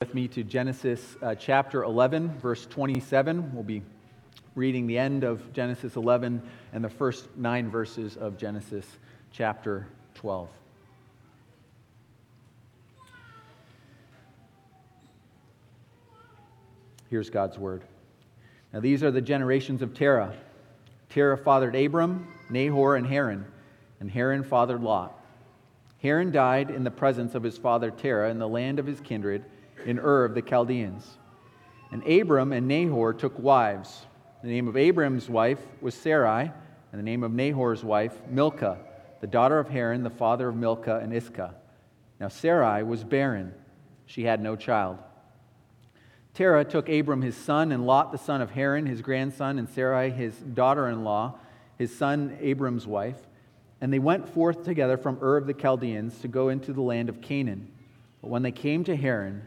with me to Genesis uh, chapter 11, verse 27. We'll be reading the end of Genesis 11 and the first nine verses of Genesis chapter 12. Here's God's word. Now, these are the generations of Terah. Terah fathered Abram, Nahor, and Haran, and Haran fathered Lot. Haran died in the presence of his father Terah in the land of his kindred in Ur of the Chaldeans. And Abram and Nahor took wives. The name of Abram's wife was Sarai, and the name of Nahor's wife, Milcah, the daughter of Haran, the father of Milcah and Iscah. Now Sarai was barren, she had no child. Terah took Abram his son, and Lot the son of Haran, his grandson, and Sarai his daughter in law, his son Abram's wife. And they went forth together from Ur of the Chaldeans to go into the land of Canaan. But when they came to Haran,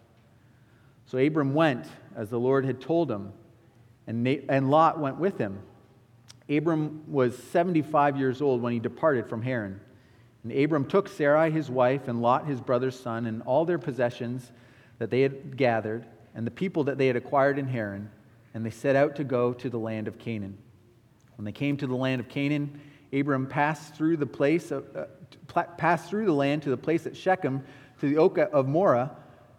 So Abram went as the Lord had told him, and, and Lot went with him. Abram was 75 years old when he departed from Haran. And Abram took Sarai his wife, and Lot his brother's son, and all their possessions that they had gathered, and the people that they had acquired in Haran, and they set out to go to the land of Canaan. When they came to the land of Canaan, Abram passed through the place of, uh, passed through the land to the place at Shechem, to the oak of Moreh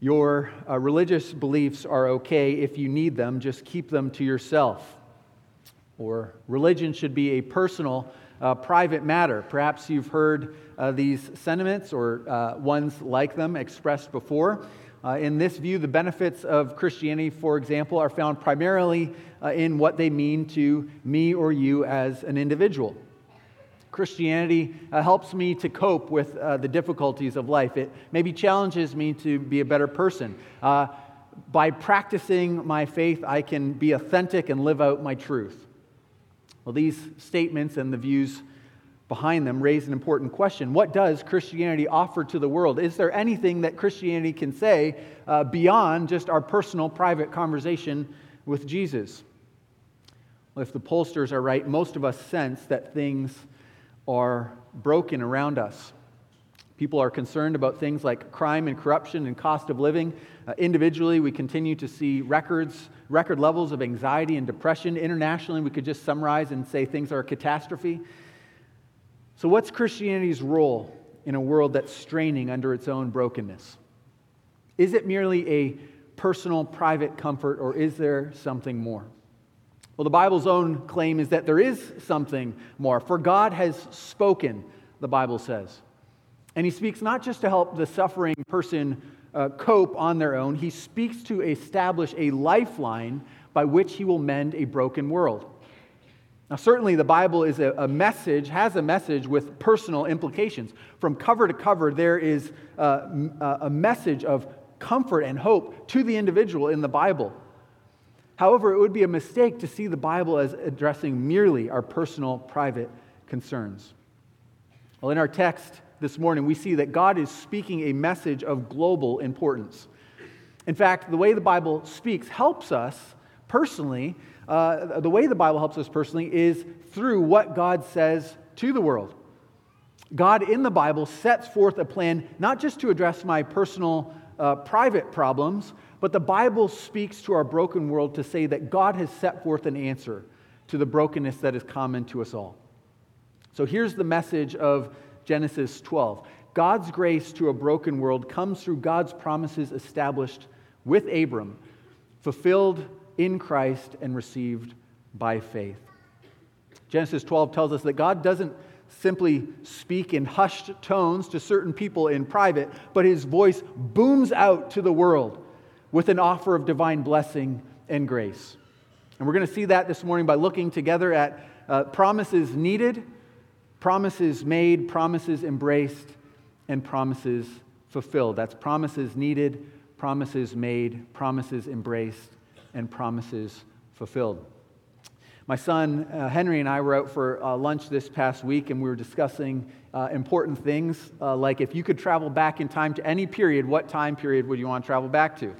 Your uh, religious beliefs are okay if you need them, just keep them to yourself. Or religion should be a personal, uh, private matter. Perhaps you've heard uh, these sentiments or uh, ones like them expressed before. Uh, in this view, the benefits of Christianity, for example, are found primarily uh, in what they mean to me or you as an individual. Christianity uh, helps me to cope with uh, the difficulties of life. It maybe challenges me to be a better person. Uh, by practicing my faith, I can be authentic and live out my truth. Well, these statements and the views behind them raise an important question. What does Christianity offer to the world? Is there anything that Christianity can say uh, beyond just our personal, private conversation with Jesus? Well, if the pollsters are right, most of us sense that things are broken around us. People are concerned about things like crime and corruption and cost of living. Uh, individually, we continue to see records, record levels of anxiety and depression. Internationally, we could just summarize and say things are a catastrophe. So, what's Christianity's role in a world that's straining under its own brokenness? Is it merely a personal, private comfort, or is there something more? Well, the Bible's own claim is that there is something more. For God has spoken, the Bible says. And He speaks not just to help the suffering person uh, cope on their own, He speaks to establish a lifeline by which He will mend a broken world. Now, certainly, the Bible is a, a message, has a message with personal implications. From cover to cover, there is uh, a message of comfort and hope to the individual in the Bible. However, it would be a mistake to see the Bible as addressing merely our personal, private concerns. Well, in our text this morning, we see that God is speaking a message of global importance. In fact, the way the Bible speaks helps us personally. Uh, the way the Bible helps us personally is through what God says to the world. God in the Bible sets forth a plan not just to address my personal, uh, private problems, but the Bible speaks to our broken world to say that God has set forth an answer to the brokenness that is common to us all. So here's the message of Genesis 12 God's grace to a broken world comes through God's promises established with Abram fulfilled in Christ and received by faith. Genesis 12 tells us that God doesn't simply speak in hushed tones to certain people in private, but his voice booms out to the world with an offer of divine blessing and grace. And we're going to see that this morning by looking together at uh, promises needed, promises made, promises embraced, and promises fulfilled. That's promises needed, promises made, promises embraced, and promises fulfilled. My son uh, Henry and I were out for uh, lunch this past week, and we were discussing uh, important things uh, like if you could travel back in time to any period, what time period would you want to travel back to?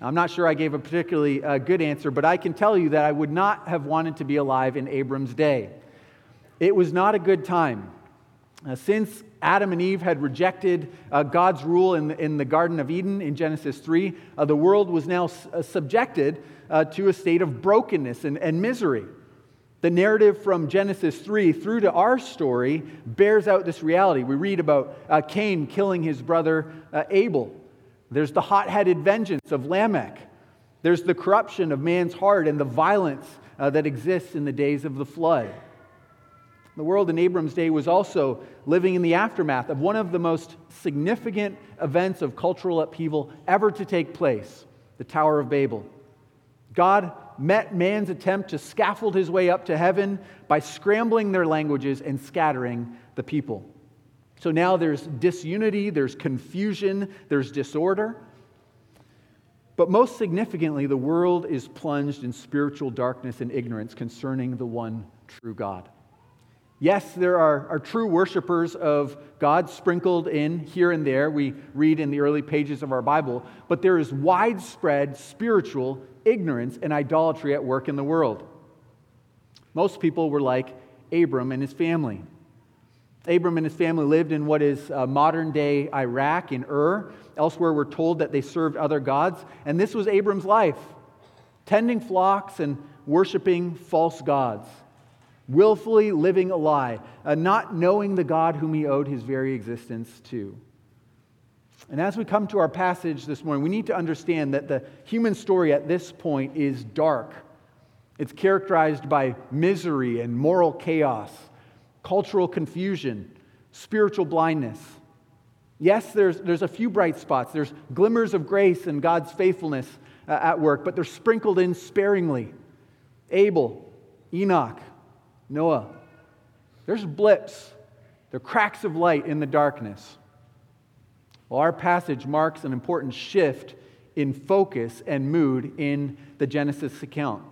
I'm not sure I gave a particularly uh, good answer, but I can tell you that I would not have wanted to be alive in Abram's day. It was not a good time. Uh, since Adam and Eve had rejected uh, God's rule in the, in the Garden of Eden in Genesis 3, uh, the world was now s- uh, subjected uh, to a state of brokenness and, and misery. The narrative from Genesis 3 through to our story bears out this reality. We read about Cain killing his brother Abel. There's the hot headed vengeance of Lamech. There's the corruption of man's heart and the violence uh, that exists in the days of the flood. The world in Abram's day was also living in the aftermath of one of the most significant events of cultural upheaval ever to take place the Tower of Babel. God met man's attempt to scaffold his way up to heaven by scrambling their languages and scattering the people. So now there's disunity, there's confusion, there's disorder. But most significantly, the world is plunged in spiritual darkness and ignorance concerning the one true God. Yes, there are, are true worshipers of God sprinkled in here and there. We read in the early pages of our Bible, but there is widespread spiritual ignorance and idolatry at work in the world. Most people were like Abram and his family. Abram and his family lived in what is uh, modern day Iraq, in Ur. Elsewhere, we're told that they served other gods. And this was Abram's life tending flocks and worshiping false gods, willfully living a lie, uh, not knowing the God whom he owed his very existence to. And as we come to our passage this morning, we need to understand that the human story at this point is dark. It's characterized by misery and moral chaos cultural confusion, spiritual blindness. Yes, there's, there's a few bright spots. There's glimmers of grace and God's faithfulness uh, at work, but they're sprinkled in sparingly. Abel, Enoch, Noah. There's blips, they're cracks of light in the darkness. Well, our passage marks an important shift in focus and mood in the Genesis account.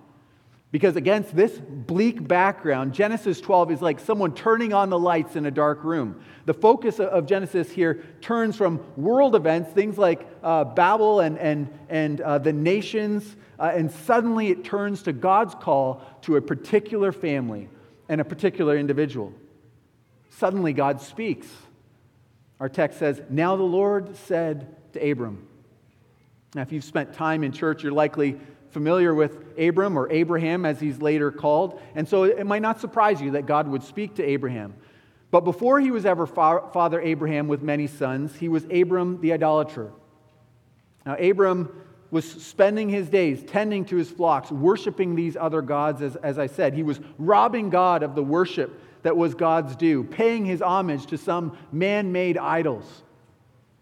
Because against this bleak background, Genesis 12 is like someone turning on the lights in a dark room. The focus of Genesis here turns from world events, things like uh, Babel and, and, and uh, the nations, uh, and suddenly it turns to God's call to a particular family and a particular individual. Suddenly God speaks. Our text says, Now the Lord said to Abram. Now, if you've spent time in church, you're likely familiar with Abram or Abraham as he's later called. And so it might not surprise you that God would speak to Abraham. But before he was ever Father Abraham with many sons, he was Abram the idolater. Now, Abram was spending his days tending to his flocks, worshiping these other gods, as, as I said. He was robbing God of the worship that was God's due, paying his homage to some man made idols.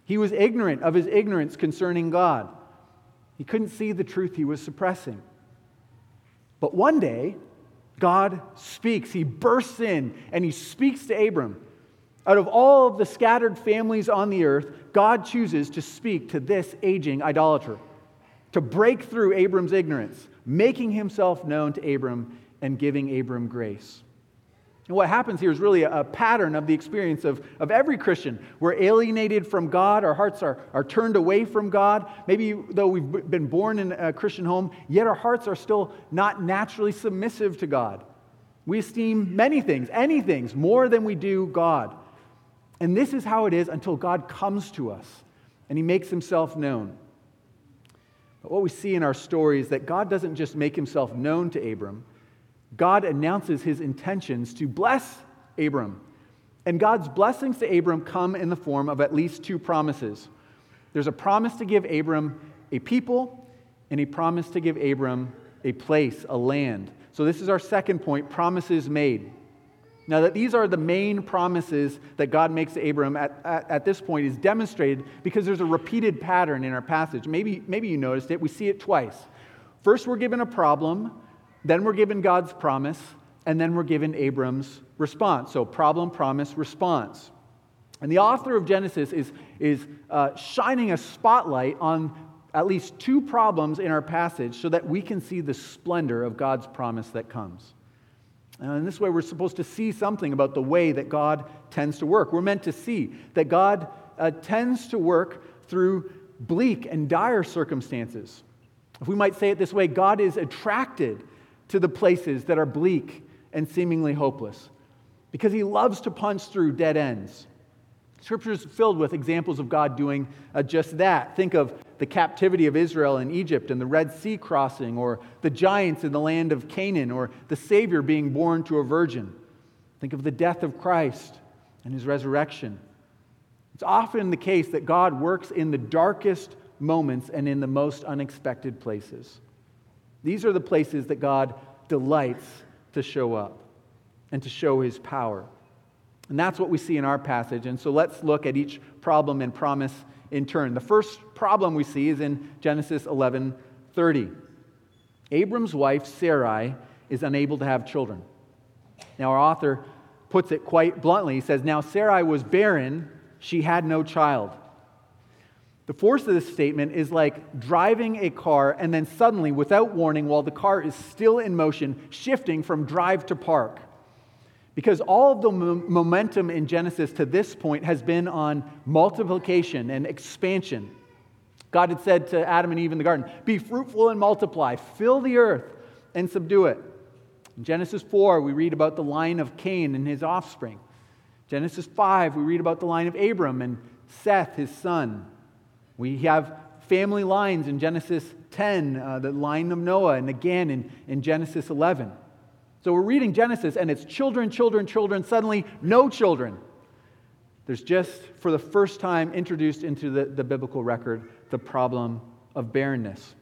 He was ignorant of his ignorance concerning God. He couldn't see the truth he was suppressing. But one day, God speaks. He bursts in and he speaks to Abram. Out of all of the scattered families on the earth, God chooses to speak to this aging idolater, to break through Abram's ignorance, making himself known to Abram and giving Abram grace. And what happens here is really a, pattern of the experience of, of every Christian. We're alienated from God, our hearts are, are turned away from God. Maybe though we've been born in a Christian home, yet our hearts are still not naturally submissive to God. We esteem many things, any things, more than we do God. And this is how it is until God comes to us and he makes himself known. What we see in our story is that God doesn't just make himself known to Abram God announces his intentions to bless Abram. And God's blessings to Abram come in the form of at least two promises. There's a promise to give Abram a people and a promise to give Abram a place, a land. So, this is our second point promises made. Now, that these are the main promises that God makes to Abram at, at, at, this point is demonstrated because there's a repeated pattern in our passage. Maybe, maybe you noticed it. We see it twice. First, we're given a problem, then, we're given God's promise, and then we're given Abram's response. So, problem, promise, response. And the author of Genesis is, is uh, shining a spotlight on at least two problems in our passage so that we can see the splendor of God's promise that comes. And in this way, we're supposed to see something about the way that God tends to work. We're meant to see that God uh, tends to work through bleak and dire circumstances. If we might say it this way, God is attracted to the places that are bleak and seemingly hopeless because he loves to punch through dead ends. Scripture is filled with examples of God doing uh, just that. Think of the captivity of Israel in Egypt and the Red Sea crossing, or the giants in the land of Canaan, or the Savior being born to a virgin. Think of the death of Christ and his resurrection. It's often the case that God works in the darkest moments and in the most unexpected places. These are the places that God delights to show up and to show his power. And that's what we see in our passage. And so let's look at each problem and promise in turn. The first problem we see is in Genesis 11 30. Abram's wife, Sarai, is unable to have children. Now, our author puts it quite bluntly. He says, Now Sarai was barren, she had no child. The force of this statement is like driving a car and then suddenly, without warning, while the car is still in motion, shifting from drive to park. Because all of the momentum in Genesis to this point has been on multiplication and expansion. God had said to Adam and Eve in the garden, Be fruitful and multiply, fill the earth and subdue it. In Genesis 4, we read about the line of Cain and his offspring. Genesis 5, we read about the line of Abram and Seth, his son. We have family lines in Genesis 10, uh, the line of Noah, and again in, in Genesis 11. So we're reading Genesis and it's children, children, children, suddenly no children. There's just, for the first time, introduced into the, the biblical record the problem of barrenness.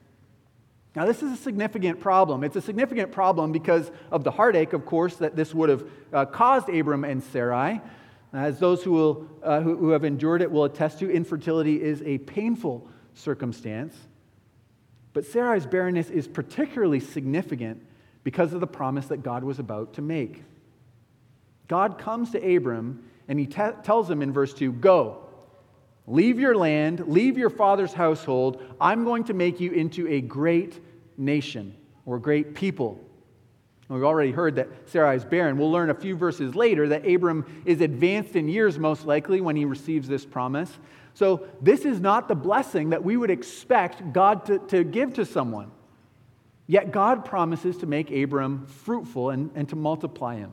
Now, this is a significant problem. It's a significant problem because of the heartache, of course, that this would have uh, caused Abram and Sarai. As those who, will, uh, who, who have endured it will attest to, infertility is a painful circumstance. But Sarai's barrenness is particularly significant because of the promise that God was about to make. God comes to Abram and he t- tells him in verse 2 Go, leave your land, leave your father's household. I'm going to make you into a great nation or great people. We've already heard that Sarai is barren. We'll learn a few verses later that Abram is advanced in years, most likely, when he receives this promise. So, this is not the blessing that we would expect God to, to give to someone. Yet God promises to make Abram fruitful and, and to multiply him.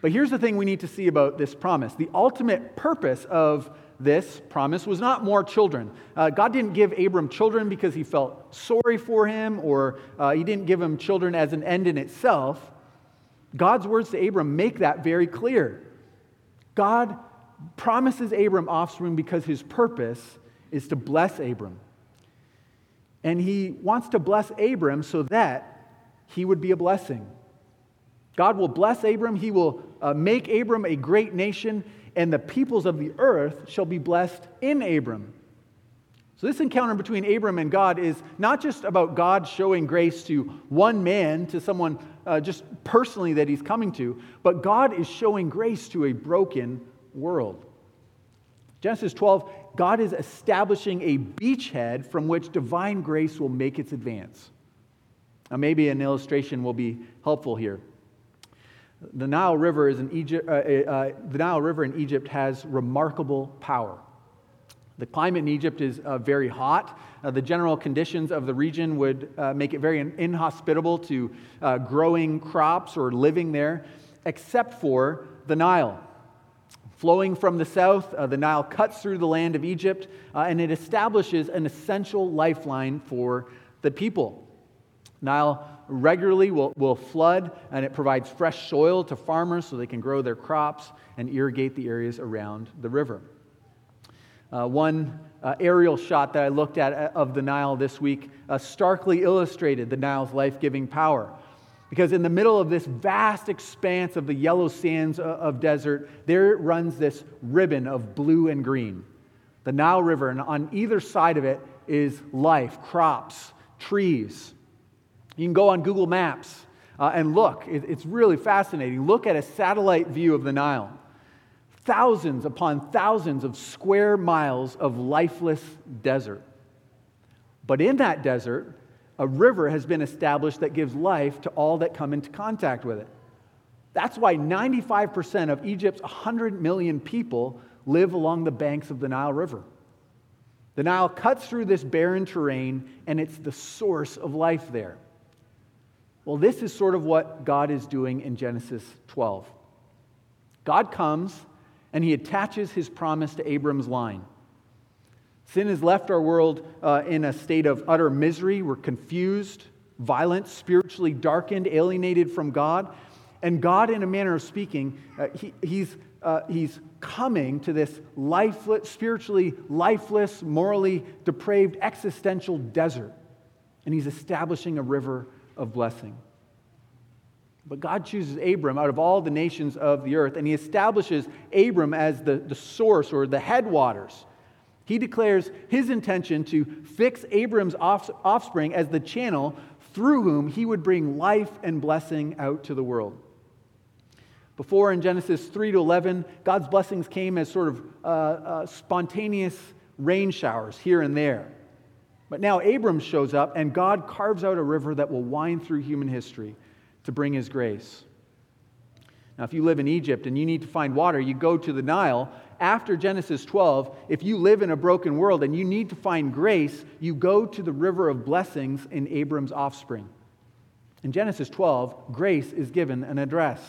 But here's the thing we need to see about this promise the ultimate purpose of this promise was not more children. Uh, God didn't give Abram children because he felt sorry for him or uh, he didn't give him children as an end in itself. God's words to Abram make that very clear. God promises Abram offspring because his purpose is to bless Abram. And he wants to bless Abram so that he would be a blessing. God will bless Abram, he will uh, make Abram a great nation, and the peoples of the earth shall be blessed in Abram. So, this encounter between Abram and God is not just about God showing grace to one man, to someone uh, just personally that he's coming to, but God is showing grace to a broken world. Genesis 12, God is establishing a beachhead from which divine grace will make its advance. Now, maybe an illustration will be helpful here. The Nile River, is in Egypt, uh, uh, uh, the Nile River in Egypt has remarkable power. The climate in Egypt is uh, very hot. Uh, the general conditions of the region would uh, make it very inhospitable to growing crops or living there, except for the Nile. Flowing from the south, uh, the Nile cuts through the land of Egypt, uh, and it establishes an essential lifeline for the people. Nile regularly will, will flood, and it provides fresh soil to farmers so they can grow their crops and irrigate the areas around the river. Uh, one uh, aerial shot that I looked at uh, of the Nile this week uh, starkly illustrated the Nile's life giving power. Because in the middle of this vast expanse of the yellow sands of desert, there runs this ribbon of blue and green. The Nile River, and on either side of it is life, crops, trees. You can go on Google Maps uh, and look. It, it's really fascinating. Look at a satellite view of the Nile. Thousands upon thousands of square miles of lifeless desert. But in that desert, a river has been established that gives life to all that come into contact with it. That's why 95% of Egypt's 100 million people live along the banks of the Nile River. The Nile cuts through this barren terrain, and it's the source of life there. Well, this is sort of what God is doing in Genesis 12. God comes and he attaches his promise to Abram's line. Sin has left our world uh, in a state of utter misery. We're confused, violent, spiritually darkened, alienated from God. And God, in a manner of speaking, uh, he, he's, uh, he's coming to this lifeless, spiritually lifeless, morally depraved, existential desert. And he's establishing a river of blessing. But God chooses Abram out of all the nations of the earth, and he establishes Abram as the, the source or the headwaters. He declares his intention to fix Abram's offspring as the channel through whom he would bring life and blessing out to the world. Before in Genesis 3 to 11, God's blessings came as sort of uh, uh, spontaneous rain showers here and there. But now Abram shows up, and God carves out a river that will wind through human history to bring his grace. Now, if you live in Egypt and you need to find water, you go to the Nile. After Genesis 12, if you live in a broken world and you need to find grace, you go to the river of blessings in Abram's offspring. In Genesis 12, grace is given an address.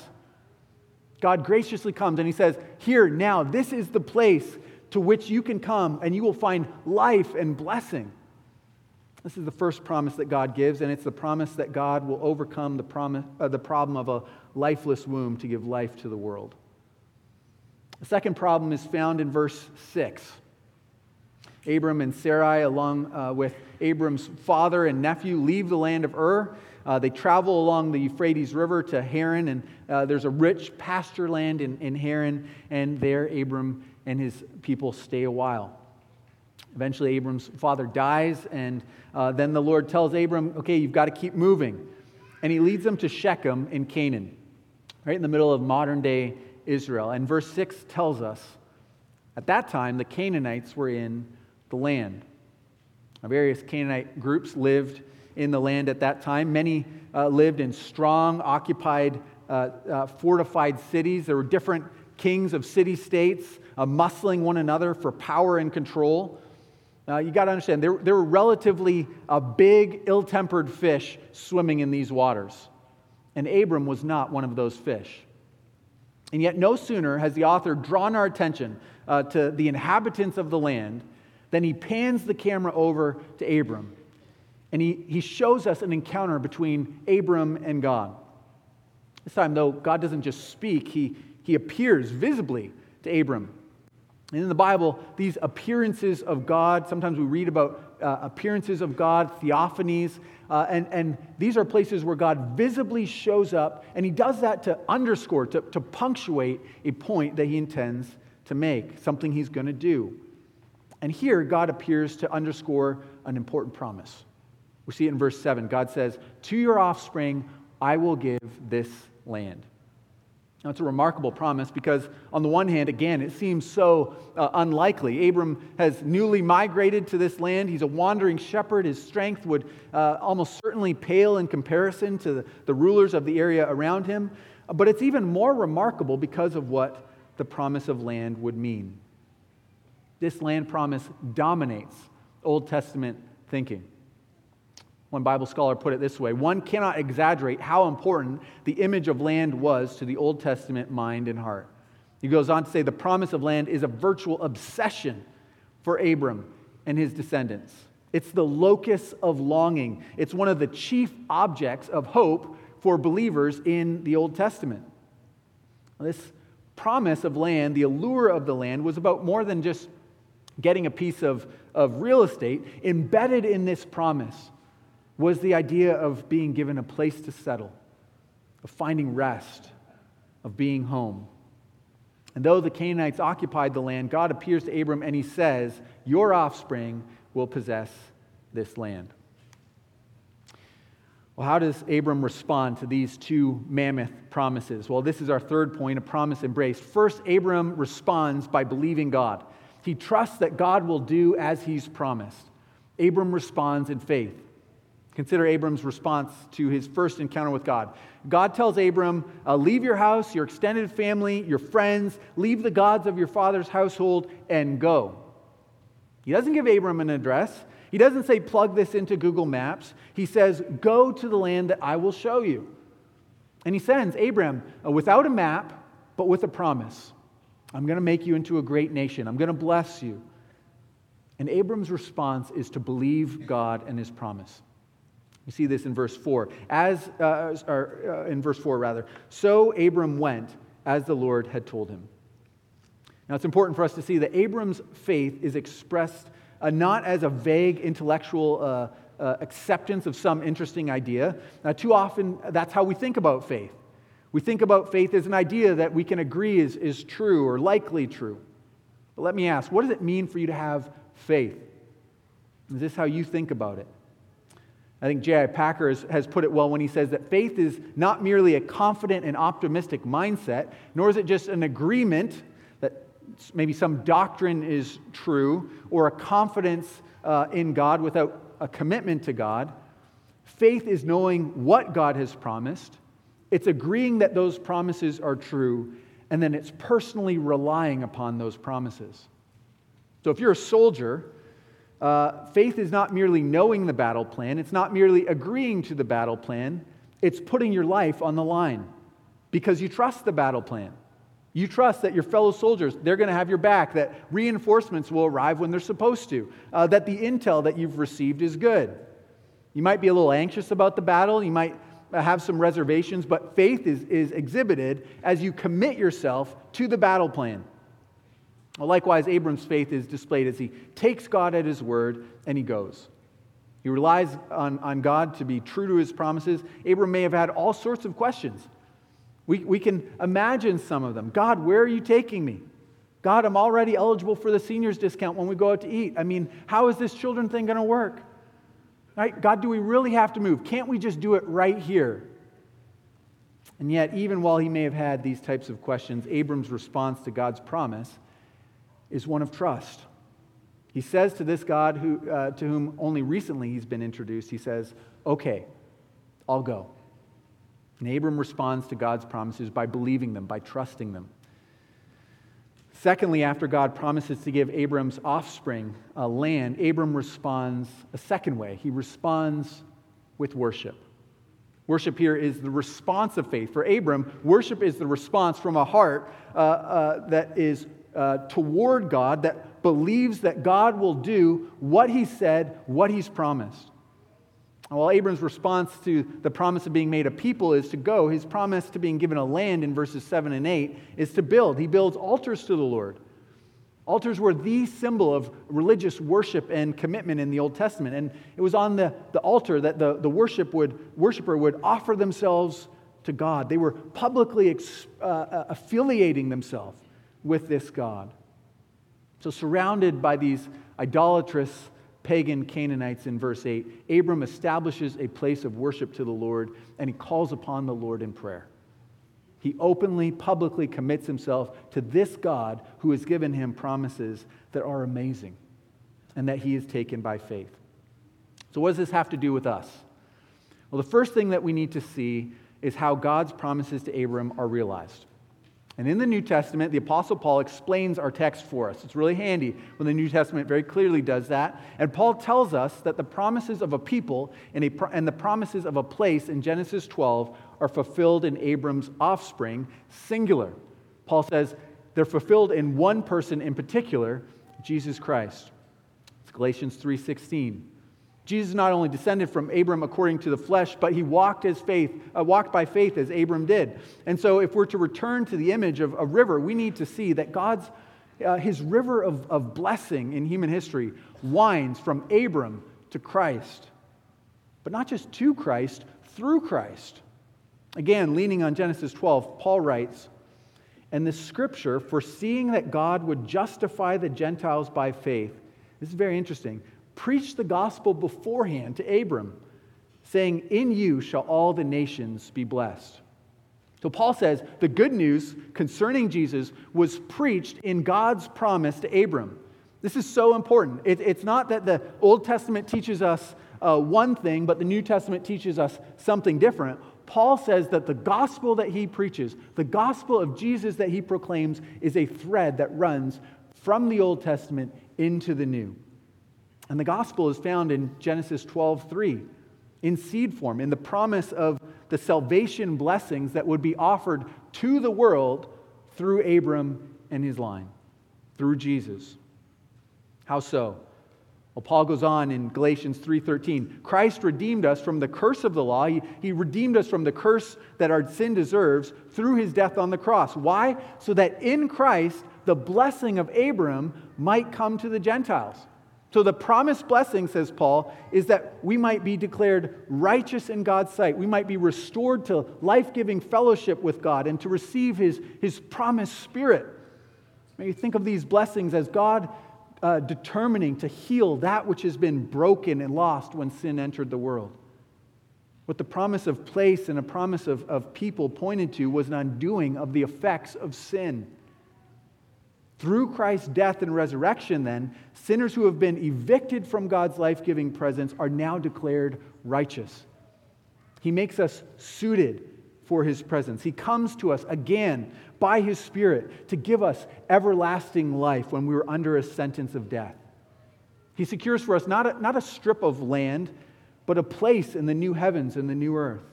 God graciously comes and he says, Here, now, this is the place to which you can come and you will find life and blessing. This is the first promise that God gives, and it's the promise that God will overcome the, uh, the problem of a lifeless womb to give life to the world. The second problem is found in verse 6. Abram and Sarai, along uh, with Abram's father and nephew, leave the land of Ur. Uh, they travel along the Euphrates River to Haran, and uh, there's a rich pasture land in, in Haran, and there Abram and his people stay a while. Eventually, Abram's father dies, and uh, then the Lord tells Abram, okay, you've got to keep moving. And he leads them to Shechem in Canaan, right in the middle of modern day Israel. And verse 6 tells us at that time, the Canaanites were in the land. Now, various Canaanite groups lived in the land at that time. Many uh, lived in strong, occupied, uh, uh fortified cities. There were different kings of city states uh, muscling one another for power and control. Now, you got to understand, there, there were relatively a big, ill tempered fish swimming in these waters. And Abram was not one of those fish. And yet, no sooner has the author drawn our attention uh, to the inhabitants of the land than he pans the camera over to Abram. And he, he shows us an encounter between Abram and God. This time, though, God doesn't just speak, he, he appears visibly to Abram. And in the Bible, these appearances of God, sometimes we read about uh, appearances of God, theophanies, uh, and, and these are places where God visibly shows up, and he does that to underscore, to, to punctuate a point that he intends to make, something he's going to do. And here, God appears to underscore an important promise. We see it in verse 7. God says, To your offspring, I will give this land. Now, it's a remarkable promise because, on the one hand, again, it seems so uh, unlikely. Abram has newly migrated to this land. He's a wandering shepherd. His strength would uh, almost certainly pale in comparison to the, the rulers of the area around him. But it's even more remarkable because of what the promise of land would mean. This land promise dominates Old Testament thinking. One Bible scholar put it this way one cannot exaggerate how important the image of land was to the Old Testament mind and heart. He goes on to say the promise of land is a virtual obsession for Abram and his descendants. It's the locus of longing, it's one of the chief objects of hope for believers in the Old Testament. This promise of land, the allure of the land, was about more than just getting a piece of of real estate, embedded in this promise was the idea of being given a place to settle, of finding rest, of being home. And though the Canaanites occupied the land, God appears to Abram and he says, Your offspring will possess this land. Well, how does Abram respond to these two mammoth promises? Well, this is our third point a promise embraced. First, Abram responds by believing God. He trusts that God will do as he's promised. Abram responds in faith. Consider Abram's response to his first encounter with God. God tells Abram, uh, Leave your house, your extended family, your friends, leave the gods of your father's household, and go. He doesn't give Abram an address. He doesn't say, plug this into Google Maps. He says, go to the land that I will show you. And he sends Abram uh, without a map, but with a promise I'm going to make you into a great nation, I'm going to bless you. And Abram's response is to believe God and his promise. We see this in verse 4. As, uh, or, uh, in verse 4, rather. So Abram went as the Lord had told him. Now, it's important for us to see that Abram's faith is expressed uh, not as a vague intellectual uh, uh, acceptance of some interesting idea. Now, too often, that's how we think about faith. We think about faith as an idea that we can agree is, is true or likely true. But let me ask what does it mean for you to have faith? Is this how you think about it? I think J.I. Packer has, has, put it well when he says that faith is not merely a confident and optimistic mindset, nor is it just an agreement that maybe some doctrine is true or a confidence uh, in God without a commitment to God. Faith is knowing what God has promised, it's agreeing that those promises are true, and then it's personally relying upon those promises. So if you're a soldier, uh, faith is not merely knowing the battle plan, it's not merely agreeing to the battle plan, it's putting your life on the line because you trust the battle plan. You trust that your fellow soldiers, they're going to have your back, that reinforcements will arrive when they're supposed to, uh, that the intel that you've received is good. You might be a little anxious about the battle, you might have some reservations, but faith is, is exhibited as you commit yourself to the battle plan. Well, likewise, Abram's faith is displayed as he takes God at his word and he goes. He relies on, on God to be true to his promises. Abram may have had all sorts of questions. We, we can imagine some of them. God, where are you taking me? God, I'm already eligible for the seniors discount when we go out to eat. I mean, how is this children thing going to work? Right? God, do we really have to move? Can't we just do it right here? And yet, even while he may have had these types of questions, Abram's response to God's promise is one of trust. He says to this God who, uh, to whom only recently he's been introduced, he says, Okay, I'll go. And Abram responds to God's promises by believing them, by trusting them. Secondly, after God promises to give Abram's offspring a land, Abram responds a second way. He responds with worship. Worship here is the response of faith. For Abram, worship is the response from a heart uh, uh, that is uh, toward God, that believes that God will do what he said, what he's promised. While Abram's response to the promise of being made a people is to go, his promise to being given a land in verses 7 and 8 is to build. He builds altars to the Lord. Altars were the symbol of religious worship and commitment in the Old Testament. And it was on the, the altar that the, the worship would, worshiper would offer themselves to God. They were publicly ex, uh, uh affiliating themselves with this God. So, surrounded by these idolatrous pagan Canaanites in verse 8, Abram establishes a place of worship to the Lord and he calls upon the Lord in prayer. He openly, publicly commits himself to this God who has given him promises that are amazing and that he is taken by faith. So, what does this have to do with us? Well, the first thing that we need to see is how God's promises to Abram are realized. And in the New Testament, the Apostle Paul explains our text for us. It's really handy when the New Testament very clearly does that. And Paul tells us that the promises of a people and, a, and the promises of a place in Genesis 12 are fulfilled in Abram's offspring, singular. Paul says they're fulfilled in one person in particular, Jesus Christ. It's Galatians 3:16. Jesus not only descended from Abram according to the flesh, but he walked his faith, uh, walked by faith as Abram did. And so, if we're to return to the image of a river, we need to see that God's uh, his river of, of blessing in human history winds from Abram to Christ. But not just to Christ, through Christ. Again, leaning on Genesis 12, Paul writes, and the scripture, foreseeing that God would justify the Gentiles by faith, this is very interesting, preached the gospel beforehand to Abram, saying, In you shall all the nations be blessed. So Paul says the good news concerning Jesus was preached in God's promise to Abram. This is so important. It, it's not that the Old Testament teaches us uh, one thing, but the New Testament teaches us something different. Paul says that the gospel that he preaches, the gospel of Jesus that he proclaims, is a thread that runs from the Old Testament into the New. And the gospel is found in Genesis 12 3, in seed form, in the promise of the salvation blessings that would be offered to the world through Abram and his line, through Jesus. How so? Well, Paul goes on in Galatians 3:13. Christ redeemed us from the curse of the law. He, he redeemed us from the curse that our sin deserves through his death on the cross. Why? So that in Christ the blessing of Abram might come to the Gentiles. So the promised blessing, says Paul, is that we might be declared righteous in God's sight. We might be restored to life-giving fellowship with God and to receive his, his promised spirit. May you think of these blessings as God uh, determining to heal that which has been broken and lost when sin entered the world. What the promise of place and a promise of, of people pointed to was an undoing of the effects of sin. Through Christ's death and resurrection, then, sinners who have been evicted from God's life giving presence are now declared righteous. He makes us suited for his presence. He comes to us again by his Spirit to give us everlasting life when we were under a sentence of death. He secures for us not a, not a strip of land, but a place in the new heavens and the new earth.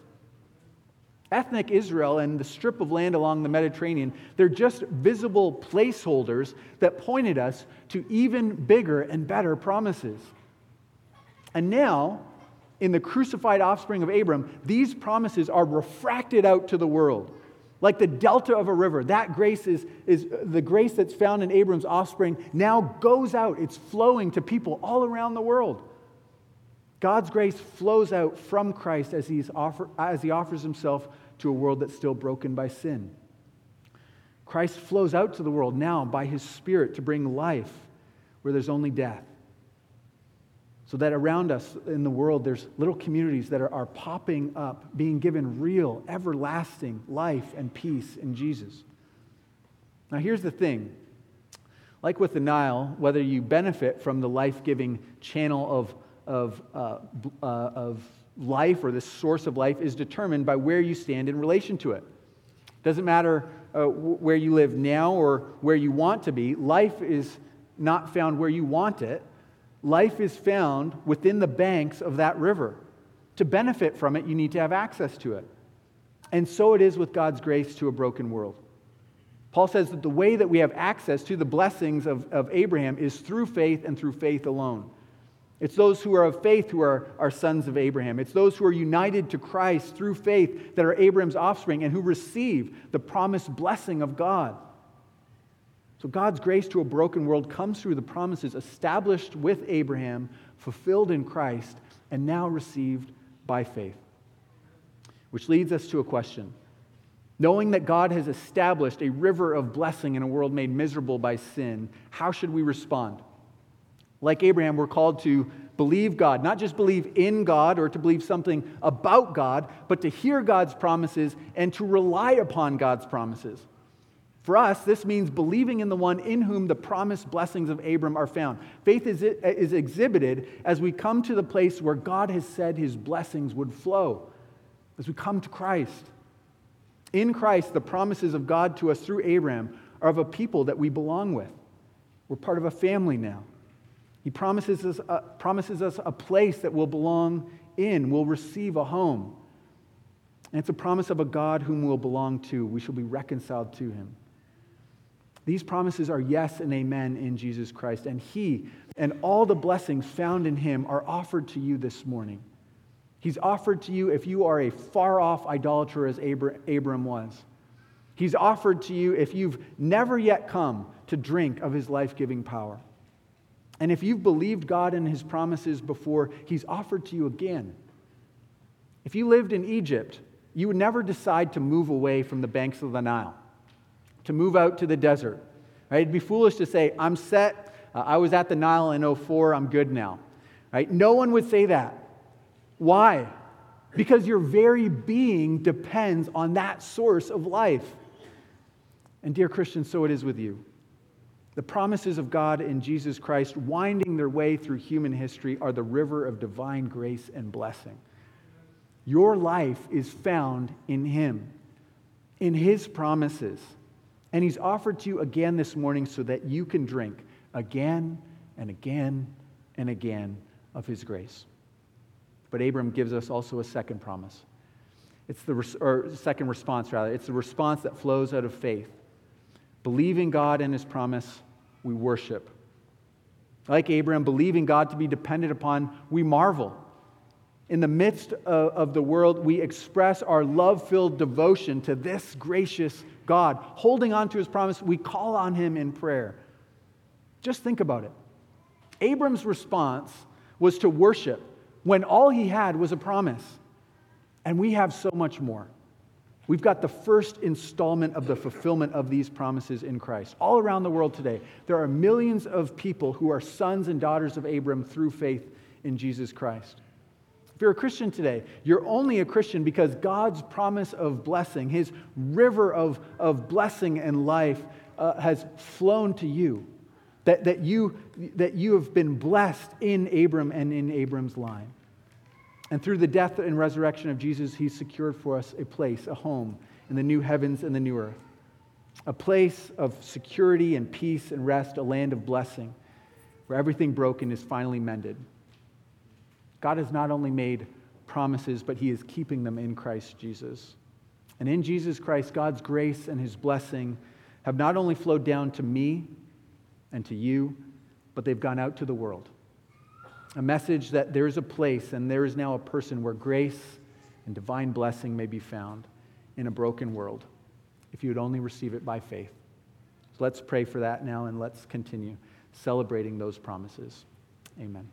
Ethnic Israel and the strip of land along the Mediterranean, they're just visible placeholders that pointed us to even bigger and better promises. And now, in the crucified offspring of Abram, these promises are refracted out to the world. Like the delta of a river, that grace is, is the grace that's found in Abram's offspring now goes out. It's flowing to people all around the world. God's grace flows out from Christ as, he's offer, as he offers himself to a world that's still broken by sin. Christ flows out to the world now by his Spirit to bring life where there's only death. So that around us in the world, there's little communities that are, are popping up, being given real, everlasting life and peace in Jesus. Now, here's the thing like with the Nile, whether you benefit from the life giving channel of, of, uh, uh, of life or the source of life is determined by where you stand in relation to it. Doesn't matter uh, where you live now or where you want to be, life is not found where you want it Life is found within the banks of that river. To benefit from it, you need to have access to it. And so it is with God's grace to a broken world. Paul says that the way that we have access to the blessings of, of Abraham is through faith and through faith alone. It's those who are of faith who are, are sons of Abraham. It's those who are united to Christ through faith that are Abraham's offspring and who receive the promised blessing of God. So God's grace to a broken world comes through the promises established with Abraham, fulfilled in Christ, and now received by faith. Which leads us to a question. Knowing that God has established a river of blessing in a world made miserable by sin, how should we respond? Like Abraham, we're called to believe God, not just believe in God or to believe something about God, but to hear God's promises and to rely upon God's promises. For us, this means believing in the one in whom the promised blessings of Abram are found. Faith is, is exhibited as we come to the place where God has said his blessings would flow, as we come to Christ. In Christ, the promises of God to us through Abraham are of a people that we belong with. We're part of a family now. He promises us, promises us a place that we'll belong in, we'll receive a home. And it's a promise of a God whom we'll belong to. We shall be reconciled to him. These promises are yes and amen in Jesus Christ, and He and all the blessings found in Him are offered to you this morning. He's offered to you if you are a far off idolater as Abram was. He's offered to you if you've never yet come to drink of his life giving power. And if you've believed God and his promises before, he's offered to you again. If you lived in Egypt, you would never decide to move away from the banks of the Nile, to move out to the desert. Right? It'd be foolish to say, I'm set. Uh, I was at the Nile in 04. I'm good now. Right? No one would say that. Why? Because your very being depends on that source of life. And, dear Christian, so it is with you. The promises of God in Jesus Christ, winding their way through human history, are the river of divine grace and blessing. Your life is found in Him, in His promises. And He's offered to you again this morning so that you can drink again and again and again of His grace. But Abram gives us also a second promise. It's the or second response, rather. It's the response that flows out of faith. Believing God and His promise, we worship. Like Abraham, believing God to be dependent upon, we marvel. In the midst of, of the world, we express our love filled devotion to this gracious God. Holding on to His promise, we call on Him in prayer. Just think about it. Abram's response was to worship when all he had was a promise. And we have so much more. We've got the first installment of the fulfillment of these promises in Christ. All around the world today, there are millions of people who are sons and daughters of Abram through faith in Jesus Christ. If you're a Christian today, you're only a Christian because God's promise of blessing, his river of, of blessing and life, uh, has flown to you. That, that, you. that you have been blessed in Abram and in Abram's line. And through the death and resurrection of Jesus, he secured for us a place, a home in the new heavens and the new earth, a place of security and peace and rest, a land of blessing where everything broken is finally mended. God has not only made promises, but He is keeping them in Christ Jesus. And in Jesus Christ, God's grace and His blessing have not only flowed down to me and to you, but they've gone out to the world a message that there is a place and there is now a person where grace and divine blessing may be found in a broken world if you would only receive it by faith. So let's pray for that now and let's continue celebrating those promises. Amen.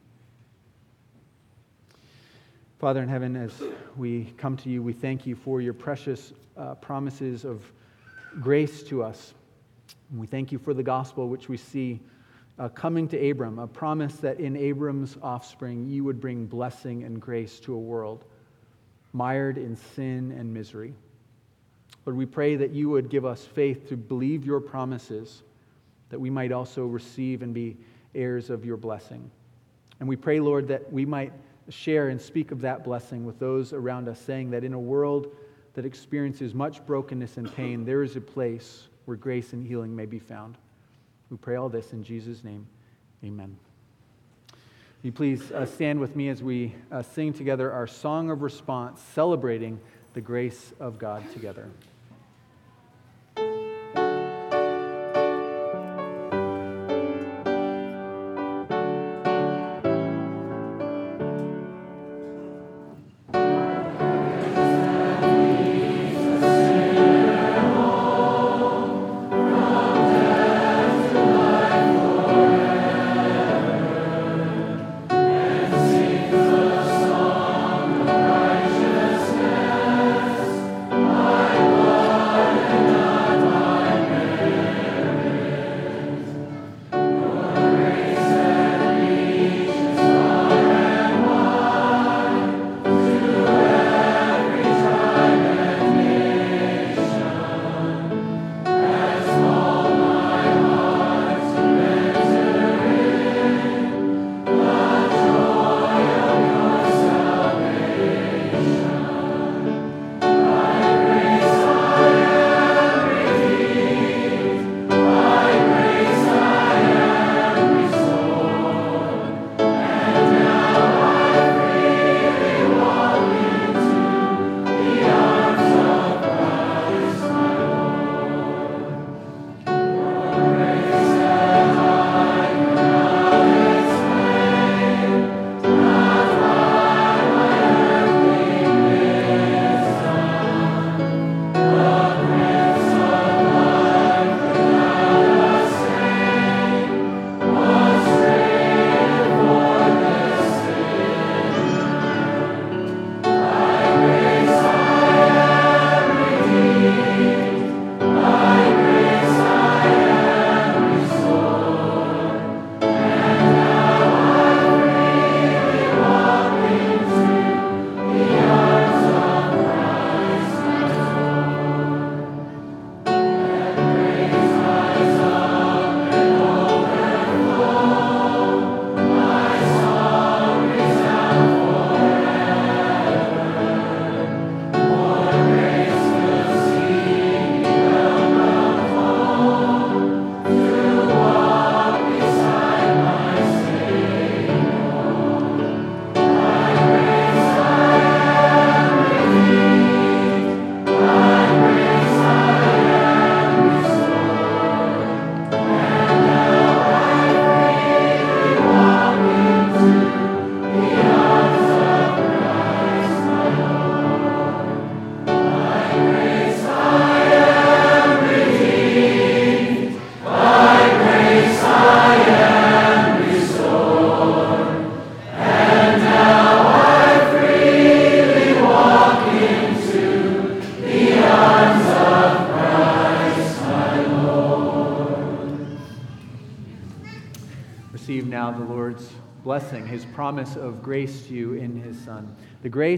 Father in heaven, as we come to you, we thank you for your precious uh, promises of grace to us. And we thank you for the gospel, which we see uh, coming to Abram, a promise that in Abram's offspring you would bring blessing and grace to a world mired in sin and misery. Lord, we pray that you would give us faith to believe your promises, that we might also receive and be heirs of your blessing. And we pray, Lord, that we might share and speak of that blessing with those around us, saying that in a world that experiences much brokenness and pain, there is a place where grace and healing may be found. We pray all this in Jesus' name. Amen. You please uh, stand with me as we uh, sing together our song of response, celebrating the grace of God together.